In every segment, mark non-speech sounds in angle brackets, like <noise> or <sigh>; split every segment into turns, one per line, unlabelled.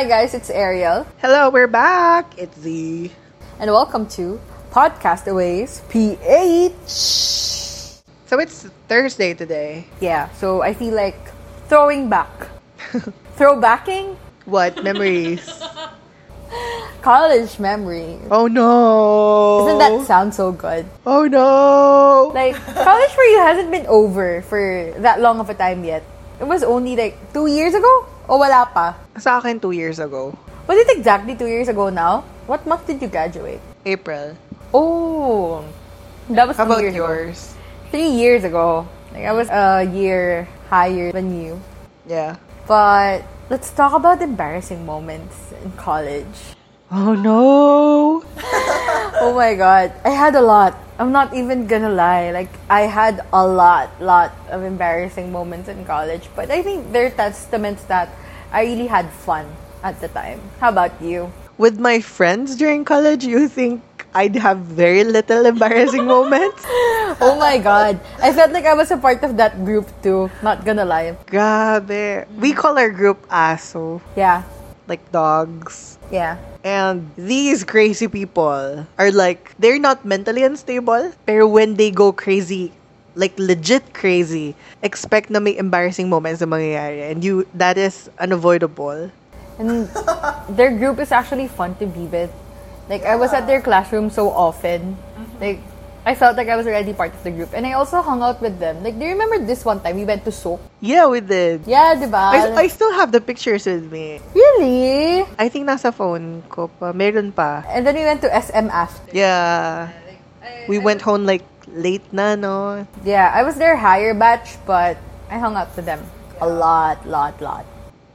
Hi guys, it's Ariel,
Hello, we're back. It's Z.
and welcome to Podcastaways PH.
So it's Thursday today.
Yeah, so I feel like throwing back, <laughs> throwbacking
What memories? <laughs>
college memories.
oh no!
Doesn't that sound so good?
Oh no!
Like college for you hasn't been over for that long of a time yet. It was only like two years ago. O wala pa?
Sa akin, two years ago.
Was it exactly two years ago now? What month did you graduate?
April.
Oh, that was
How about
years ago.
yours?
Three years ago. Like I was a year higher than you.
Yeah.
But let's talk about embarrassing moments in college.
Oh no! <laughs>
Oh my god, I had a lot. I'm not even gonna lie. Like I had a lot, lot of embarrassing moments in college. But I think they're testaments that I really had fun at the time. How about you?
With my friends during college, you think I'd have very little embarrassing moments? <laughs>
Oh my god, I felt like I was a part of that group too. Not gonna lie.
Grabe. We call our group ASO,
Yeah,
like dogs.
yeah.
And these crazy people are like, they're not mentally unstable, pero when they go crazy, like legit crazy, expect na may embarrassing moments na mangyayari. And you, that is unavoidable.
And their group is actually fun to be with. Like I was at their classroom so often. Mm-hmm. Like I felt like I was already part of the group. And I also hung out with them. Like do you remember this one time we went to Soap?
Yeah, we did.
Yeah, diba?
I, I still have the pictures with me.
really?
I think nasa phone ko pa. Meron pa.
And then we went to SM after.
Yeah. We went home like late na, no?
Yeah, I was their higher batch, but I hung out with them a lot, lot, lot.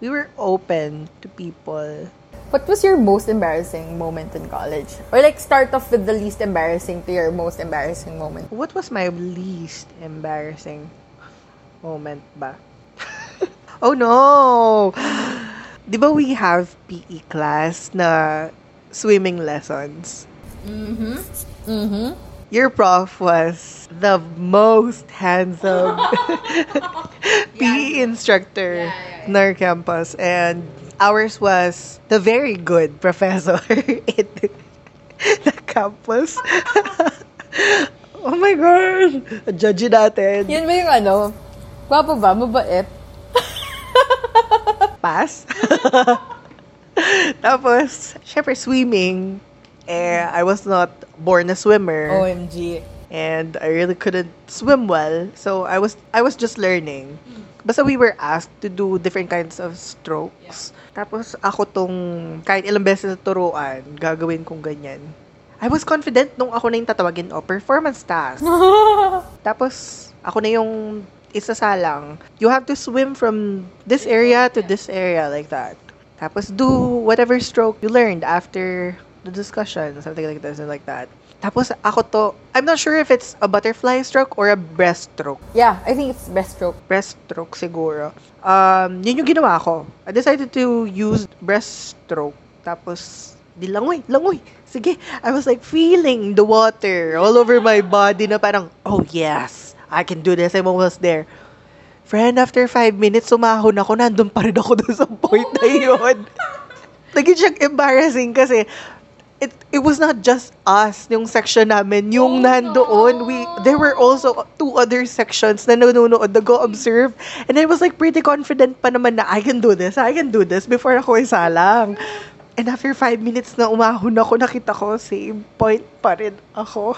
We were open to people.
What was your most embarrassing moment in college? Or like start off with the least embarrassing to your most embarrassing moment.
What was my least embarrassing moment ba? <laughs> oh no! <gasps> Di ba we have PE class na swimming lessons?
Mm-hmm.
Your prof was the most handsome <laughs> <laughs> PE instructor in our campus and ours was the very good professor <laughs> in the campus. oh my god! Judge natin.
Yun ba yung ano? Gwapo ba? Mabait?
pass. Tapos, syempre, swimming. Eh, I was not born a swimmer.
OMG.
And I really couldn't swim well. So, I was I was just learning. Basta we were asked to do different kinds of strokes. Tapos, ako tong kahit ilang beses na turuan, gagawin kong ganyan. I was confident nung ako na yung tatawagin, oh, performance task. <laughs> Tapos, ako na yung isasalang. You have to swim from this area to this area like that. Tapos, do whatever stroke you learned after the discussion, something like this and like that. Tapos, ako to, I'm not sure if it's a butterfly stroke or a breaststroke.
Yeah, I think it's breaststroke.
Breaststroke siguro. Um, yun yung ginawa ko. I decided to use breaststroke. Tapos, di langoy, langoy. Sige, I was like feeling the water all over my body na parang, oh yes, I can do this. I'm almost there. Friend, after five minutes, sumahon ako, nandun pa rin ako doon sa point na yun. Naging siyang embarrassing kasi it it was not just us yung section namin yung nandoon. We there were also two other sections na nanonood na go observe. And I was like pretty confident pa naman na I can do this I can do this before ako isalang and after five minutes na umahon ako nakita ko same point pa rin ako. <laughs>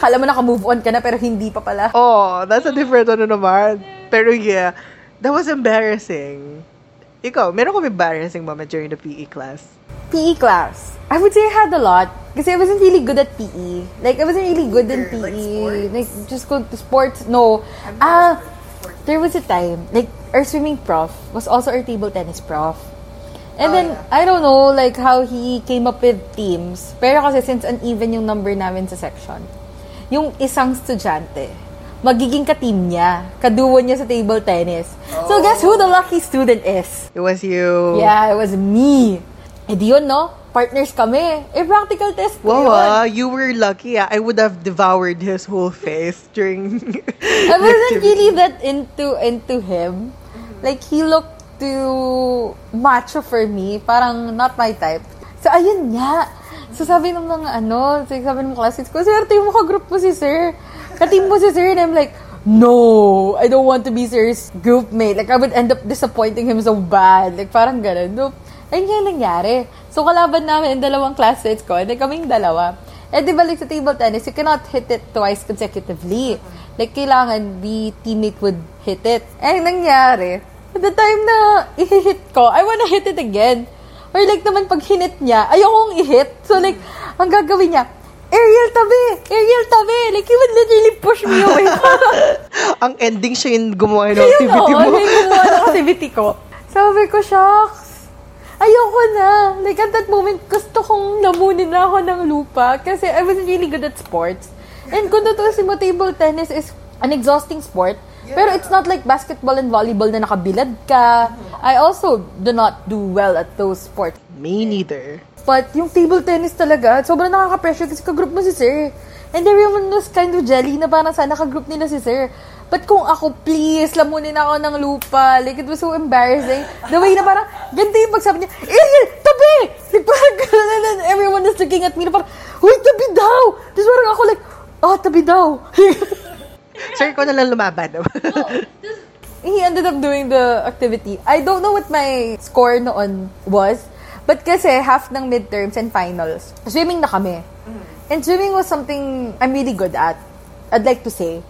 Kala mo naka-move on ka na pero hindi pa pala.
oh that's a different ano naman. Pero yeah that was embarrassing. Ikaw meron ko embarrassing moment during the PE class
PE class. I would say I had a lot. Kasi I wasn't really good at PE. Like, I wasn't really good in PE. Like, just go to sports. No. Ah, there was a time, like, our swimming prof was also our table tennis prof. And then, I don't know, like, how he came up with teams. Pero kasi since uneven yung number namin sa section, yung isang estudyante, magiging ka-team niya. Kaduo niya sa table tennis. So, guess who the lucky student is?
it was you
Yeah, it was me. Eh di yun, no? Partners kami. Eh, practical test ko
Wow,
yun.
ah, you were lucky. Ah. I would have devoured his whole face during. <laughs>
I wasn't really that into into him. Like, he looked too macho for me. Parang not my type. So, ayun nga. So, sabi ng mga ano, so, sabi ng mga classmates ko, Sir, mo ka-group mo si Sir. Ka-team mo si Sir. And I'm like, no, I don't want to be Sir's group mate. Like, I would end up disappointing him so bad. Like, parang ganun. No, ayun nga yung nangyari. So, kalaban namin, dalawang classmates ko, then kaming dalawa. Eh, di ba, like, sa table tennis, you cannot hit it twice consecutively. Like, kailangan the teammate would hit it. Eh, nangyari, at the time na i-hit ko, I wanna hit it again. Or like naman, pag hinit niya, ayokong i-hit. So like, ang gagawin niya, Ariel, tabi! Ariel, tabi! Like, he would literally push me away. <laughs>
ang ending siya yung gumawa ng activity
oo,
mo.
yung gumawa ng activity ko. Sabi ko, shucks. Ayoko na. Like, at that moment, gusto kong lamunin na ako ng lupa kasi I was really good at sports. And kung tutusin mo, table tennis is an exhausting sport. Pero it's not like basketball and volleyball na nakabilad ka. I also do not do well at those sports.
Me neither.
But yung table tennis talaga, sobrang nakaka-pressure kasi ka-group mo si Sir. And everyone was kind of jelly na parang sana ka-group nila si Sir. But kung ako, please, lamunin ako ng lupa. Like, it was so embarrassing. The way na parang, ganito yung pagsabi niya, Ariel, tabi! Like, parang ganun, and then everyone was looking at me na parang, Uy, tabi daw! Tapos parang ako like, oh, tabi daw. <laughs>
Sir, ko na lang lumaban.
he ended up doing the activity. I don't know what my score noon was. But kasi half ng midterms and finals, swimming na kami. And swimming was something I'm really good at. I'd like to say.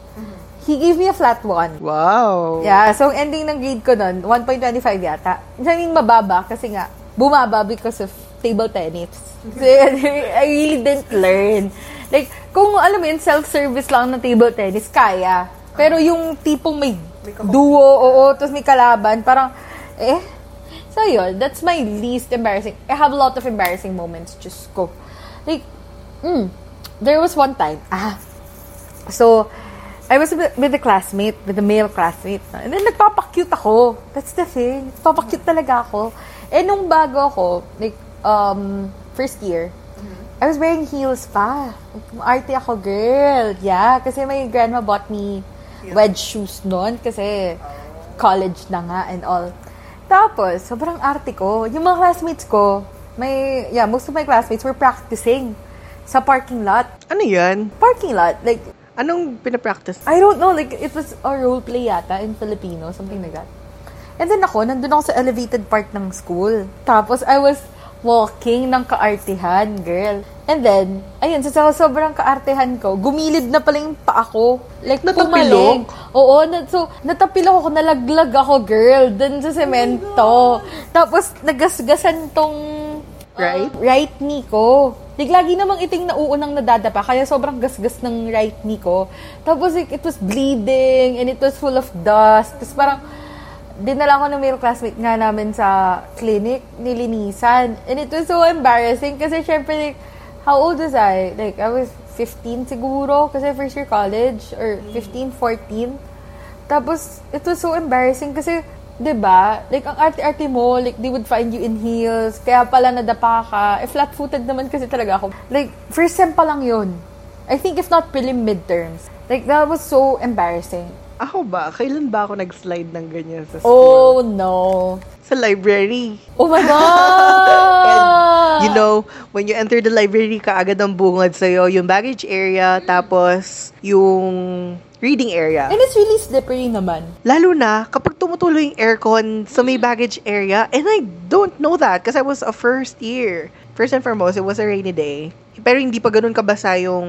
He gave me a flat one.
wow.
Yeah, so ending ng grade ko nun, 1.25 yata. I mean, mababa kasi nga, bumaba because of table tennis. So, <laughs> I really didn't learn. Like, kung alam mo yun, self-service lang ng table tennis, kaya. Pero yung tipong may duo, oo, tapos may kalaban, parang, eh, So, yun. That's my least embarrassing. I have a lot of embarrassing moments. Just go. Like, mm, there was one time, ah, so, I was with, with a classmate, with a male classmate. And then, nagpapakute ako. That's the thing. Nagpapakute talaga ako. Eh, nung bago ako, like, um, first year, I was wearing heels pa. Arte ako, girl. Yeah, kasi my grandma bought me wedge shoes noon kasi college na nga and all. Tapos, sobrang arte ko. Yung mga classmates ko, may, yeah, most of my classmates were practicing sa parking lot.
Ano yan?
Parking lot, like,
Anong pinapractice?
I don't know, like, it was a role play yata in Filipino, something like that. And then ako, nandun ako sa elevated part ng school. Tapos, I was walking ng kaartehan, girl. And then, ayun, so sobrang kaartehan ko, gumilid na pala yung paa ko. Like, pumaling. Oo, na, so, natapilok ako, nalaglag ako, girl, dun sa semento. Tapos, nagasgasan tong
Right?
right knee ko. Like, lagi namang iting nauunang nadadapa, kaya sobrang gasgas ng right knee ko. Tapos, like, it was bleeding, and it was full of dust. Tapos parang, dinala ko ng male classmate nga namin sa clinic, nilinisan. And it was so embarrassing kasi syempre, like, how old was I? Like, I was 15 siguro kasi first year college or 15, 14. Tapos, it was so embarrassing kasi, 'di ba? Like ang arte-arte mo, like they would find you in heels, kaya pala nadapa ka. Eh flat-footed naman kasi talaga ako. Like first sem pa lang 'yun. I think if not prelim midterms. Like that was so embarrassing.
Ako ba? Kailan ba ako nag-slide ng ganyan sa school?
Oh no.
Sa library.
Oh my <laughs>
And,
god.
you know, when you enter the library, kaagad ang bungad sa'yo, yung baggage area, tapos yung reading area.
And it's really slippery naman.
Lalo na kapag tumutuloy yung aircon sa may baggage area, and I don't know that because I was a first year. First and foremost, it was a rainy day. Pero hindi pa ganun kabasa yung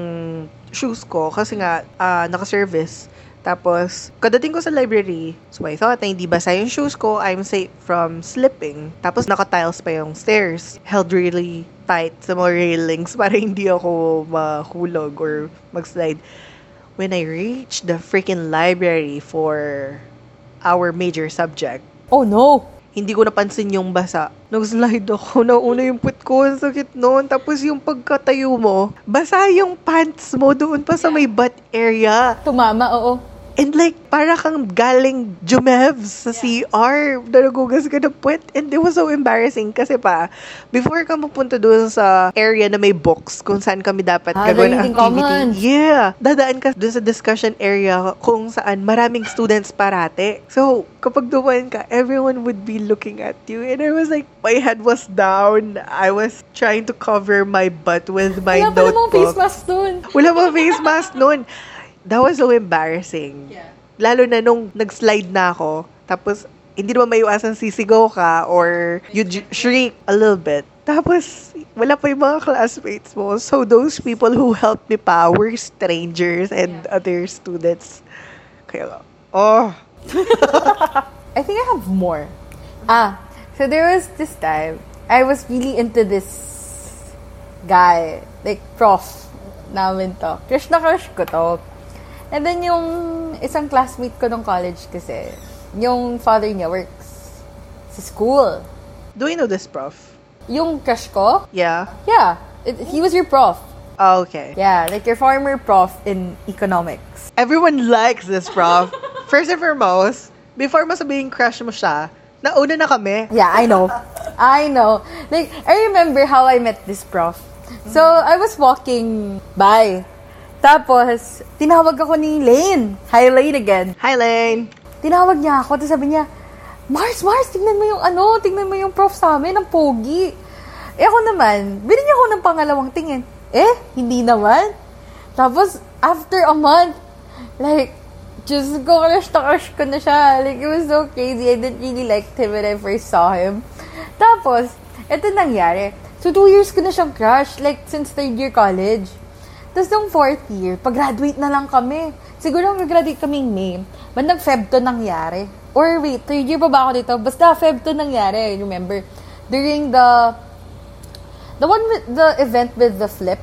shoes ko kasi nga ah, naka-service. Tapos, kadating ko sa library, so I thought na hindi basa yung shoes ko, I'm safe from slipping. Tapos, naka-tiles pa yung stairs. Held really tight sa mga railings <laughs> para hindi ako mahulog or mag-slide. When I reached the freaking library for our major subject,
Oh no.
hindi ko napansin yung basa. Nag-slide ako, <laughs> nauna yung put ko, ang sakit noon. Tapos yung pagkatayo mo, basa yung pants mo doon pa sa may butt area.
Tumama, oo.
And like, para kang galing Jumevs sa CR na nagugas ka ng puwet. And it was so embarrassing kasi pa, before ka mapunta doon sa area na may books kung saan kami dapat
Ah,
gagawin ng activity. Yeah. Dadaan ka doon sa discussion area kung saan maraming students parate. So, kapag dumaan ka, everyone would be looking at you. And I was like, my head was down. I was trying to cover my butt with my
Wala pa namang
notebook.
face mask dun.
Wala pa face mask noon. That was so embarrassing.
Yeah.
Lalo na nung nag-slide na ako, tapos hindi naman maiwasan sisigaw ka or you j- shriek a little bit. Tapos, wala pa yung mga classmates mo. So, those people who helped me pa were strangers and other students. Kaya, oh, <laughs>
I think I have more. Ah, so there was this time, I was really into this guy, like prof namin to. Crush na crush ko to. And then yung isang classmate ko nung college kasi, yung father niya works sa school.
do we know this prof?
Yung crush ko,
Yeah.
yeah, it, he was your prof.
Oh, okay.
Yeah, like your former prof in economics.
Everyone likes this prof. <laughs> First and foremost, before mo sabihin crush mo siya, nauna na kami.
Yeah, I know. I know. Like, I remember how I met this prof. So, I was walking by. Tapos, tinawag ako ni Lane. Hi, Lane again.
Hi, Lane.
Tinawag niya ako, tapos sabi niya, Mars, Mars, tingnan mo yung ano, tingnan mo yung prof sa amin, ang pogi. Eh ako naman, binigyan ko ng pangalawang tingin. Eh, hindi naman. Tapos, after a month, like, just ko, crush na crush ko na siya. Like, it was so crazy. I didn't really like him when I first saw him. Tapos, eto nangyari. So, two years ko na siyang crush, like, since third year college. Tapos, nung fourth year, pag-graduate na lang kami. Siguro, mag-graduate kami May. Bandang Feb to nangyari. Or wait, third year pa ba ako dito? Basta Feb to nangyari, remember. During the, the one with, the event with the flip.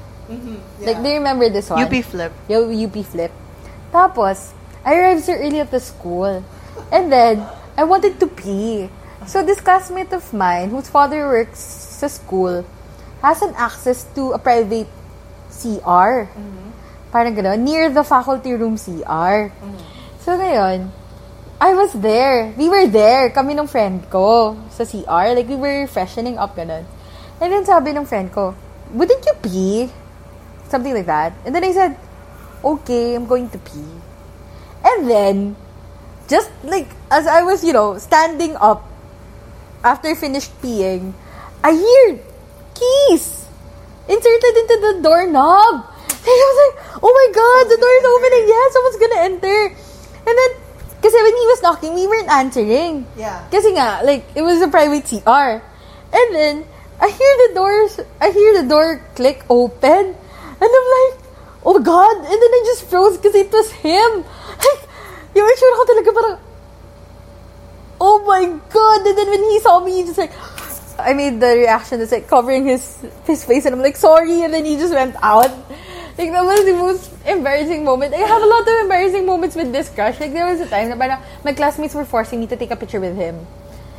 Like, do you remember this one?
UP flip.
Yung UP flip. Tapos, I arrived so early at the school. And then, I wanted to pee. So, this classmate of mine, whose father works sa school, has an access to a private CR. Mm-hmm. Parang gano'n, near the faculty room CR. Mm-hmm. So, ngayon, I was there. We were there. Kami ng friend ko sa CR. Like, we were freshening up, gano'n. And then sabi ng friend ko, wouldn't you pee? Something like that. And then I said, okay, I'm going to pee. And then, just like, as I was, you know, standing up after I finished peeing, I hear keys inserted into the doorknob. <laughs> And I was like, oh my god, the door is opening. Yeah, someone's gonna enter. And then, kasi when he was knocking, we weren't answering.
Yeah.
Kasi nga, like, it was a private CR. And then, I hear the doors, I hear the door click open. And I'm like, oh my God. And then I just froze because it was him. <laughs> Like, yung itsura ko talaga parang, oh my God. And then when he saw me, he just like, I made the reaction that's like covering his his face and I'm like, sorry. And then he just went out. Like, that was the most embarrassing moment. I have a lot of embarrassing moments with this crush. Like, there was a time na parang my classmates were forcing me to take a picture with him.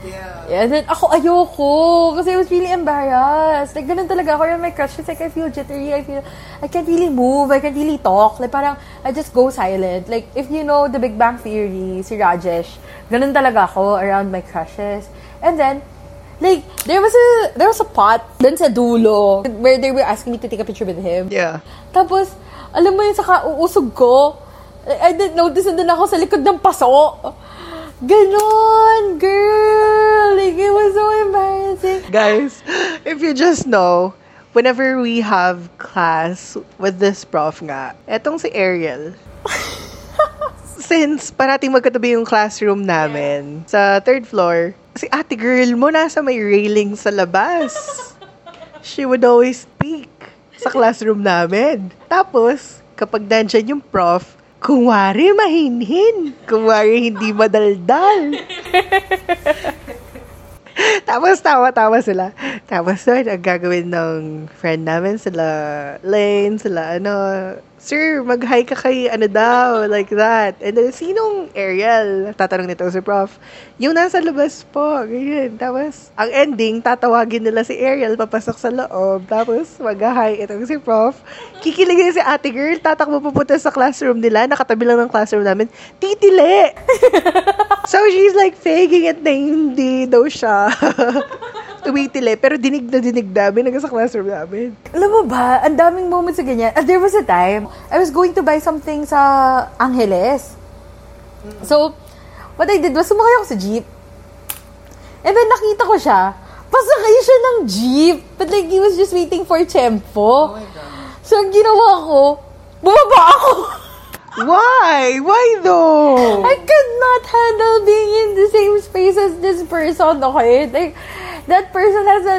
Yeah.
Yeah, and then ako ayoko kasi I was really embarrassed. Like, ganun talaga ako with my crush. It's like, I feel jittery. I feel, I can't really move. I can't really talk. Like, parang, I just go silent. Like, if you know the Big Bang Theory, si Rajesh, ganun talaga ako around my crushes. And then, like, there was a, there was a pot dun sa dulo where they were asking me to take a picture with him.
Yeah.
Tapos, alam mo yun, sa kauusog ko, I I didn't notice na ako sa likod ng paso. Ganon, girl! Like, it was so embarrassing.
Guys, if you just know, whenever we have class with this prof nga, etong si Ariel, <laughs> since parating magkatabi yung classroom namin sa third floor, si ate girl mo nasa may railing sa labas. She would always speak sa classroom namin. Tapos, kapag nandyan yung prof, kung wari mahinhin, kung wari hindi madaldal. Tapos tawa-tawa sila. Tapos doon, ang gagawin ng friend namin, sila Lane, sila ano, Sir, mag-hi ka kay ano daw, like that. And then, sinong Ariel? Tatanong nito si Prof. Yung nasa labas po, ganyan. Tapos, ang ending, tatawagin nila si Ariel, papasok sa loob. Tapos, mag-hi itong si Prof. Kikiligin si ate girl, tatakbo pupunta sa classroom nila, nakatabi lang ng classroom namin, titili! <laughs> so, she's like faking it na hindi daw siya. <laughs> tumitili, pero dinig na dinig namin hanggang sa classroom namin.
Alam mo ba, ang daming moments sa ganyan. Uh, there was a time, I was going to buy something sa Angeles. So, what I did was, sumakay ako sa jeep. And then, nakita ko siya. Pasakay siya ng jeep. But like, he was just waiting for Chempo. So, ang ginawa ko, bumaba ako.
Why? Why though?
I could not handle being in the same space as this person, okay? Like, that person has a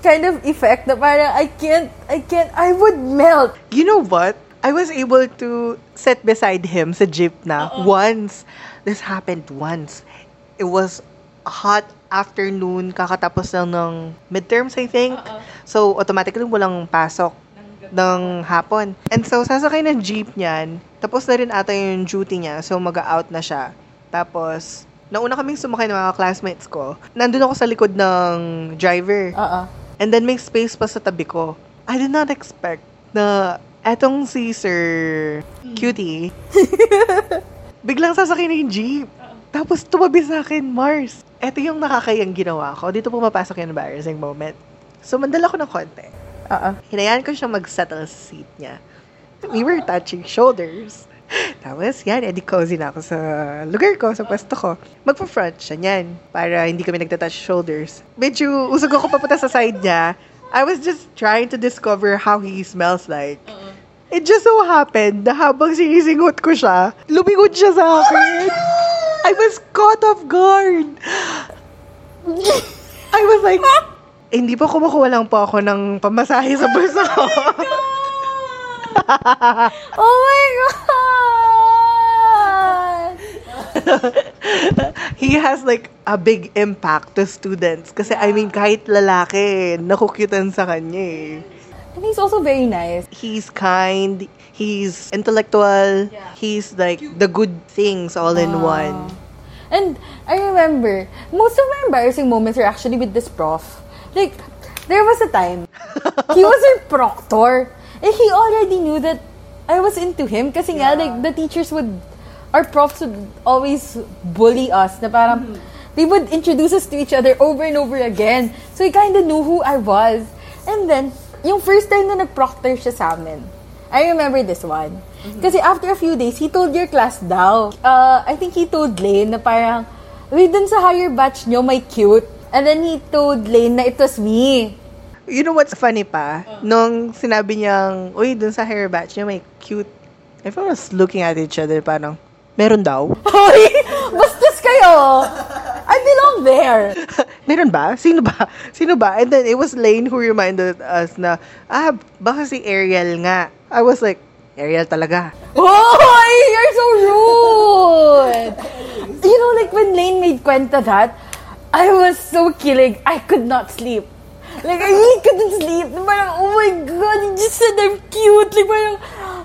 kind of effect na parang I can't, I can't, I would melt.
You know what? I was able to sit beside him sa jeep na once. This happened once. It was a hot afternoon, kakatapos lang ng midterms, I think. So, automatically walang pasok ng hapon. And so, sasakay ng jeep niyan. Tapos na rin ata yung duty niya. So, mag-out na siya. Tapos, nauna kaming sumakay ng mga classmates ko. Nandun ako sa likod ng driver.
Oo.
And then may space pa sa tabi ko. I did not expect na etong si Sir Cutie, <laughs> biglang sasakay na yung jeep. Tapos tumabi sa akin, Mars. Ito yung nakakayang ginawa ko. Dito pumapasok yung embarrassing moment. So, mandala ko ng konti.
Oo.
Hinayaan ko siya mag-settle sa seat niya. We were touching shoulders. <laughs> Tapos, yan, edi cozy na ako sa lugar ko, sa pwesto ko. Magpa-front siya niyan para hindi kami nagtatouch shoulders. Medyo usog ako papunta sa side niya. I was just trying to discover how he smells like. It just so happened na habang sinisingot ko siya, lumingon siya sa akin. I was caught off guard. I was like, eh, hindi po kumukuha lang po ako ng pamasahe sa bulsa ko.
Oh <laughs> my God!
he has like a big impact to students. Kasi I mean, kahit lalaki, nakukyutan sa kanya eh.
And he's also very nice.
He's kind, he's intellectual, he's like the good things all in one.
And I remember, most of my embarrassing moments are actually with this prof. Like, there was a time, he was our proctor. And he already knew that I was into him. Kasi nga, like, the teachers would, our profs would always bully us. Na parang, they would introduce us to each other over and over again. So he kind of knew who I was. And then, yung first time na nag-proctor siya sa amin, I remember this one. Kasi after a few days, he told your class daw. Uh, I think he told Lane na parang, Uy, dun sa higher batch nyo, may cute. And then he told Lane na it was me.
You know what's funny pa? Nung sinabi niyang, uy, dun sa hair batch niya may cute. Everyone was looking at each other, parang, meron daw? <laughs>
Hoy! Bastos kayo! I belong there! <laughs>
meron ba? Sino ba? <laughs> Sino ba? And then it was Lane who reminded us na, ah, baka si Ariel nga. I was like, Ariel talaga.
Hoy! You're so rude! You know, like when Lane made kwenta that, I was so killing. I could not sleep. Like, I really couldn't sleep. Parang, oh my God, you just said I'm cute. Like, parang,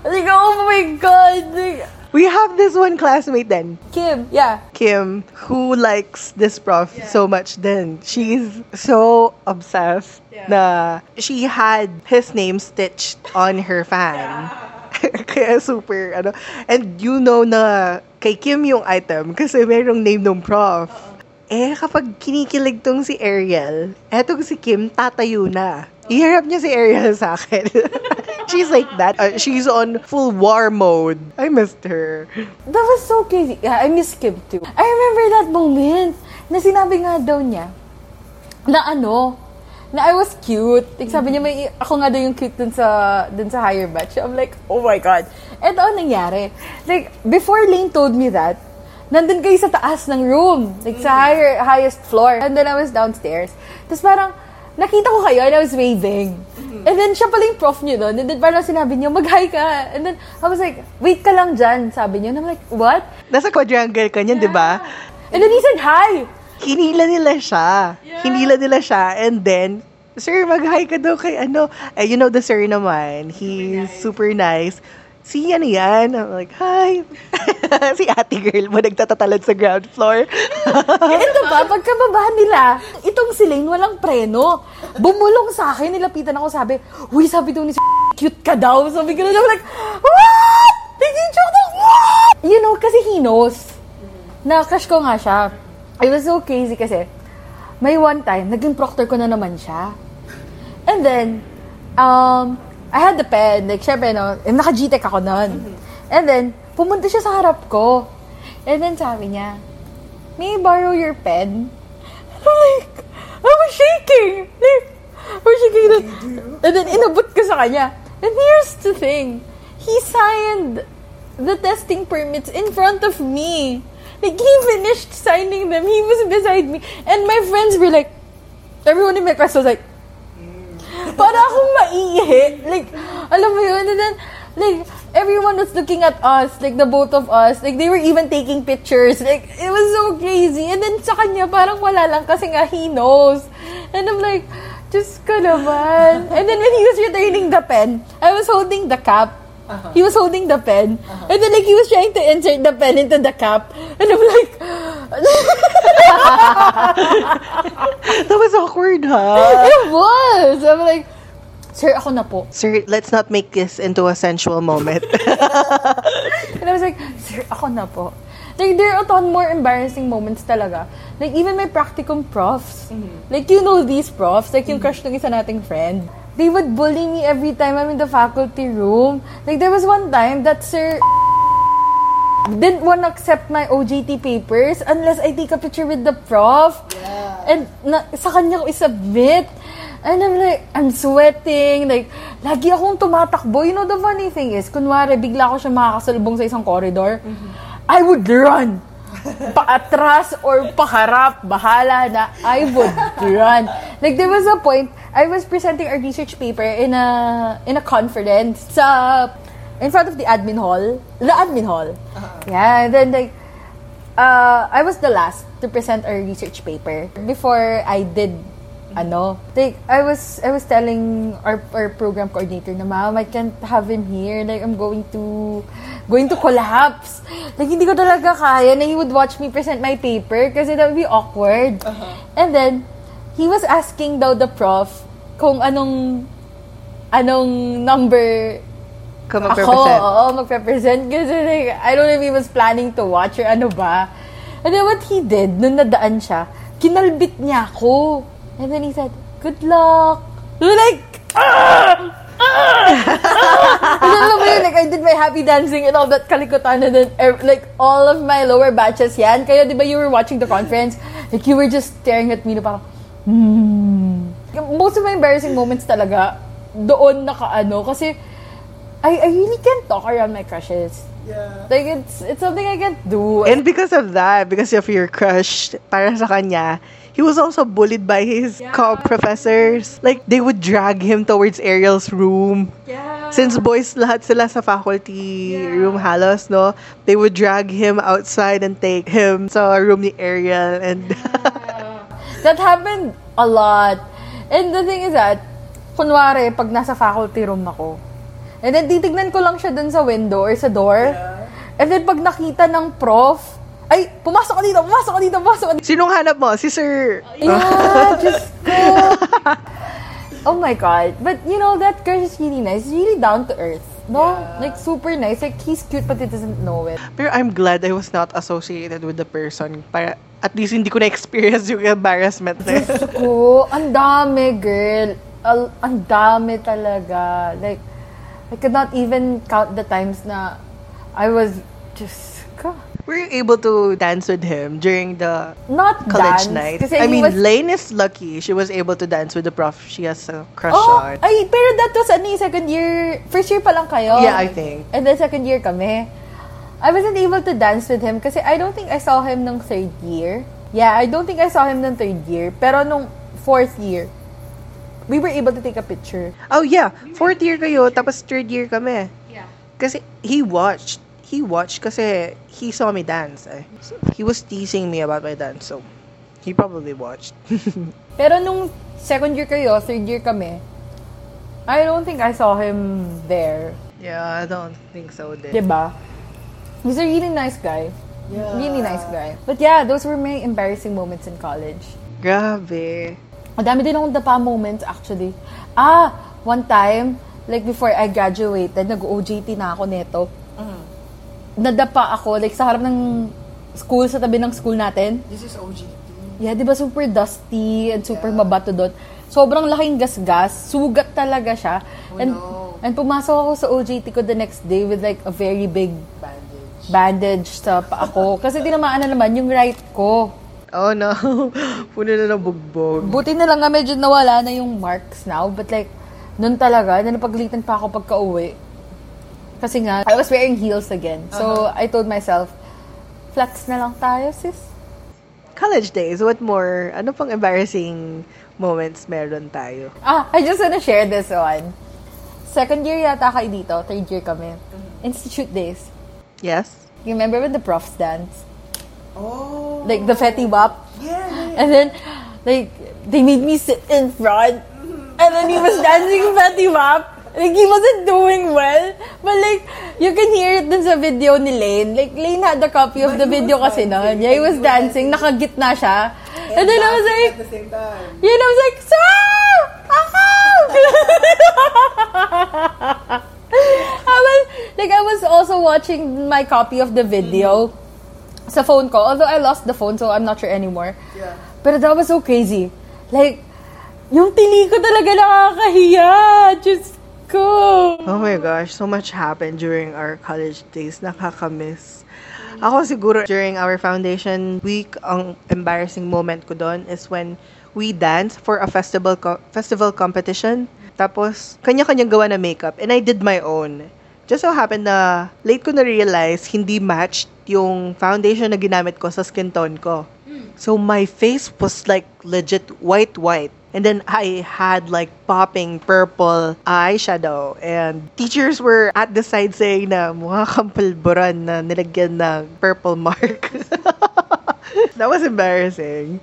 like, oh my God. Like,
We have this one classmate then,
Kim, yeah.
Kim, who likes this prof so much then. She's so obsessed na she had his name stitched on her fan. <laughs> Kaya super, ano. And you know na kay Kim yung item kasi merong name ng prof. Uh-uh. Eh, kapag kinikilig tong si Ariel, etong si Kim, tatayo na. Iharap niya si Ariel sa akin. <laughs> she's like that. Uh, she's on full war mode. I missed her.
That was so crazy. Yeah, I miss Kim too. I remember that moment na sinabi nga daw niya na ano, na I was cute. Like, sabi niya, may, ako nga daw yung cute dun sa, dun sa higher batch. I'm like, oh my God. Eto ang nangyari. Like, before Lane told me that, nandun kayo sa taas ng room. Like, sa higher, highest floor. And then I was downstairs. Tapos parang, nakita ko kayo and I was waving. And then, siya pala yung prof niyo doon. And then, parang sinabi niyo, mag-hi ka. And then, I was like, wait ka lang dyan, sabi niyo. And I'm like, what?
Nasa quadrangle ka niyan, di ba?
And then he said, hi!
Hinila nila siya. Hinila nila siya. And then, Sir, mag-hi ka daw kay ano. Eh, you know the sir naman. He's super nice. Si ano yan? I'm like, hi. <laughs> si ate girl mo nagtatatalad sa ground floor. <laughs>
Ito pa, pagkababa nila, itong si Lane walang preno. Bumulong sa akin, nilapitan ako, sabi, Uy, sabi daw ni si <laughs> cute ka daw. Sabi ko na like, what? Naging joke na, what? You know, kasi he knows na crush ko nga siya. I was so crazy kasi, may one time, naging proctor ko na naman siya. And then, um, I had the pen. Like, syempre, no, eh, naka-GTEC ako nun. And then, pumunta siya sa harap ko. And then, sabi niya, may I borrow your pen? I'm like, I was shaking. Like, I was shaking. Na, and then, inabot ko sa kanya. And here's the thing. He signed the testing permits in front of me. Like, he finished signing them. He was beside me. And my friends were like, everyone in my class was like, para akong maiihi. Like, alam mo yun? And then, like, everyone was looking at us, like, the both of us. Like, they were even taking pictures. Like, it was so crazy. And then, sa kanya, parang wala lang kasi nga, he knows. And I'm like, just ka naman. And then, when he was returning the pen, I was holding the cap. Uh-huh. He was holding the pen. Uh-huh. And then, like, he was trying to insert the pen into the cap. And I'm like, <laughs>
That was awkward, ha?
it was. I'm like, sir, ako na po.
Sir, let's not make this into a sensual moment. <laughs> <laughs>
And I was like, sir, ako na po. Like, there are a ton more embarrassing moments talaga. Like, even my practicum profs. Mm-hmm. Like, you know these profs. Like, yung mm-hmm. crush ng isa nating friend. They would bully me every time I'm in the faculty room. Like, there was one time that sir didn't want to accept my OJT papers unless I take a picture with the prof. And na, sa kanya ko isubmit. And I'm like, I'm sweating. Like, lagi akong tumatakbo. You know, the funny thing is, kunwari, bigla ako siya makakasalubong sa isang corridor. I would run. Paatras or paharap, bahala na, I would run. Like, there was a point, I was presenting a research paper in a in a conference sa in front of the admin hall. The admin hall. Yeah, and then like, uh, I was the last to present our research paper before I did ano, like I was I was telling our our program coordinator na ma'am, I can't have him here. Like I'm going to going to collapse. Like hindi ko talaga kaya na he would watch me present my paper kasi that would be awkward. And then he was asking daw the prof kung anong anong number
Come
ako,
represent.
oo, magpe-present. Kasi like, I don't know if he was planning to watch or ano ba. And then what he did, nung nadaan siya, kinalbit niya ako. And then he said, good luck. Like, ah! Ah! and then alam mo yun, like, I did my happy dancing and all that kalikutan. And then, like, all of my lower batches yan. Kaya, di ba, you were watching the conference, like, you were just staring at me na parang, hmm. Most of my embarrassing moments talaga, doon nakaano. Kasi, I, I really can't talk around my crushes.
Yeah.
Like, it's it's something I can't do.
And because of that, because of your crush para sa kanya, he was also bullied by his co-professors. Like, they would drag him towards Ariel's room.
yeah.
Since boys lahat sila sa faculty room halos, no? They would drag him outside and take him sa room ni Ariel. And <laughs>
That happened a lot. And the thing is that, kunwari, pag nasa faculty room ako, and then titignan ko lang siya dun sa window or sa door, and then pag nakita ng prof, ay, pumasok ka dito, pumasok ka dito, pumasok ka dito.
sinong hanap mo? Si Sir...
Yeah, <laughs> just go. oh my god. But you know, that girl is really nice. He's really down to earth. No? Like, super nice. Like, he's cute but he doesn't know it.
Pero I'm glad I was not associated with the person. Para at least hindi ko na-experience yung embarrassment na yun.
Ko, ang dami, girl. Al- ang dami talaga. Like, I could not even count the times na I was just.
Were you able to dance with him during the
Not
college
dance.
night? I mean,
was,
Lane is lucky. She was able to dance with the prof she has a crush
oh,
on.
ay, pero that was, ano, second year, first year pa lang kayo.
Yeah, I think.
And then second year kami. I wasn't able to dance with him kasi I don't think I saw him nung third year. Yeah, I don't think I saw him nung third year. Pero nung fourth year, we were able to take a picture.
Oh, yeah. Fourth year kayo, tapos third year kami.
Yeah.
Kasi he watched. He watched kasi he saw me dance. Eh. He was teasing me about my dance, so he probably watched. <laughs>
Pero nung second year kayo, third year kami, I don't think I saw him there.
Yeah, I don't think so din.
Diba? He's a really nice guy.
Yeah.
Really nice guy. But yeah, those were my embarrassing moments in college.
Grabe.
Madami din akong dapa moments actually. Ah, one time, like before I graduated, nag-OJT na ako neto. Nadapa ako, like sa harap ng school, sa tabi ng school natin.
This is OGT.
Yeah, di ba super dusty and super mabato doon. Sobrang laking gasgas. Sugat talaga siya. and,
no.
and pumasok ako sa OJT ko the next day with like a very big
Bandage.
bandage sa paa ko. Kasi tinamaan na naman yung right ko.
Oh no. <laughs> Puno na ng bugbog.
Buti na lang nga medyo nawala na yung marks now. But like, noon talaga, na napagalitan pa ako pagka uwi. Kasi nga, I was wearing heels again. So, I told myself, flex na lang tayo, sis.
College days, what more? Ano pang embarrassing moments meron tayo?
Ah, I just wanna share this one. Second year yata kayo dito. Third year kami. Institute days.
Yes?
You remember when the profs dance?
Oh.
Like, the Fetty Wap?
Yeah.
And then, like, they made me sit in front. Mm-hmm. And then he was dancing <laughs> Fetty Wap. Like, he wasn't doing well. But like, you can hear it dun sa video ni Lane. Like, Lane had a copy of the video kasi noon. Yeah, he was dancing. Nakagitna siya. And then I was like,
At the same time.
yun, I was like, Sir! Ako! <laughs> I was, like, I was also watching my copy of the video sa phone ko. Although I lost the phone, so I'm not sure anymore.
Yeah.
Pero that was so crazy. Like, yung tili ko talaga nakakahiya. Diyos ko.
Oh my gosh, so much happened during our college days. Nakakamiss. Ako siguro during our foundation week, ang embarrassing moment ko doon is when we danced for a festival co- festival competition. Tapos, kanya-kanyang gawa na makeup. And I did my own. Just so happened na late ko na-realize hindi matched yung foundation na ginamit ko sa skin tone ko. So my face was like legit white white. And then I had like popping purple eyeshadow. And teachers were at the side saying na mukha kang pulburan na nilagyan ng purple mark. <laughs> that was embarrassing.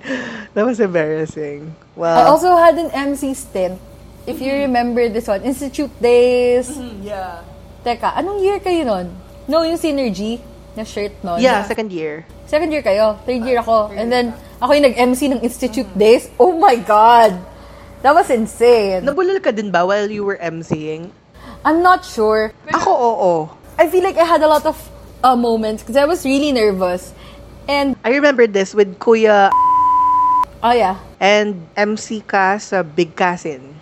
That was embarrassing.
I
Well,
also had an MC stint. If you remember this one, Institute Days.
yeah.
Teka, anong year kayo nun? No, yung Synergy na shirt nun.
Yeah, second year.
Second year kayo. Third year ako. And then, ako yung nag-MC ng Institute Days. Oh my God! That was insane.
Nabulol ka din ba while you were MCing?
I'm not sure.
Ako, oo.
I feel like I had a lot of uh, moments because I was really nervous. And,
I remember this with Kuya
oh yeah.
and MC ka sa Big Kasin.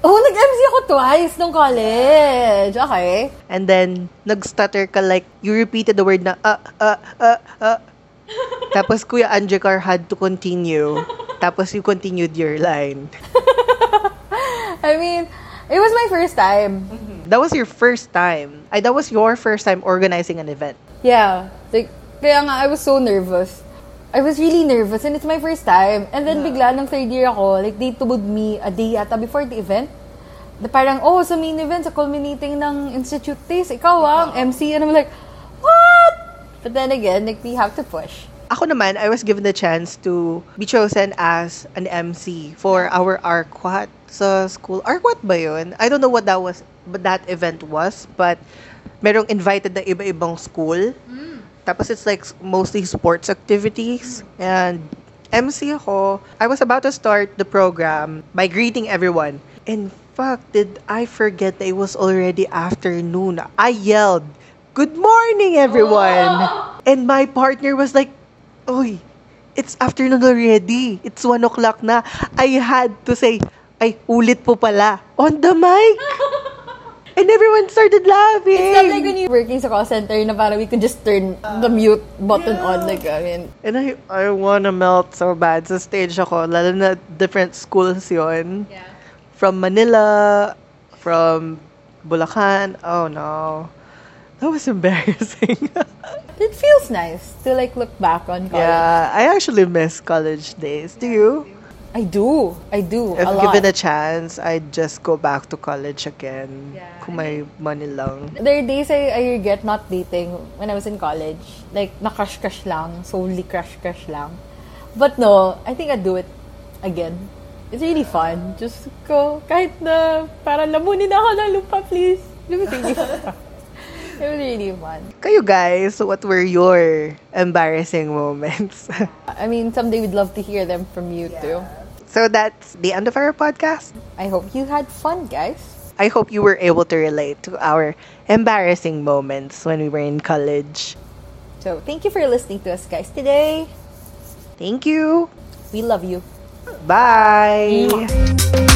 Oh, nag-MC ako twice nung college. Okay.
And then, nag-stutter ka like, you repeated the word na, uh, uh, uh, uh. <laughs> Tapos, Kuya Anjakar had to continue. Tapos, you continued your line. <laughs>
I mean, it was my first time.
That was your first time. Ay, that was your first time organizing an event.
Yeah. Like, kaya nga, I was so nervous. I was really nervous and it's my first time. And then bigla nung third year ako, like they told me a day yata before the event. Na parang, oh, sa main event, sa culminating ng Institute Days, ikaw ah, ang MC. And I'm like, what? But then again, like, we have to push.
Ako naman, I was given the chance to be chosen as an MC for our ARQUAT sa school. ARQUAT ba yun? I don't know what that was, but that event was, but merong invited na iba-ibang school. Tapos it's like mostly sports activities. And MC ako, I was about to start the program by greeting everyone. And fuck, did I forget that it was already afternoon? I yelled, Good morning, everyone! <laughs> And my partner was like, Oy, it's afternoon already. It's 1 o'clock na. I had to say, ay, ulit po pala. On the mic! <laughs> And everyone started laughing.
It's not like when you're working sa call center na parang we could just turn the mute button on. Like, I mean,
And I, I wanna melt so bad sa stage ako. Lalo na different schools yun.
yeah.
From Manila, from Bulacan. Oh no. That was embarrassing. <laughs>
It feels nice to like look back on college.
yeah, I actually miss college days. Do you?
I do. I do.
If
a lot.
given a chance, I'd just go back to college again.
Yeah.
Kung may money lang.
There are days I, I regret not dating when I was in college. Like, na-crush-crush lang. Solely crush-crush lang. But no, I think I'd do it again. It's really fun. Just go, kahit na, para lamunin ako ng lupa, please. It was really fun. <laughs> It was really fun.
Kayo guys, what were your embarrassing moments?
I mean, someday we'd love to hear them from you too.
So that's the end of our podcast.
I hope you had fun, guys.
I hope you were able to relate to our embarrassing moments when we were in college.
So, thank you for listening to us, guys, today.
Thank you.
We love you.
Bye.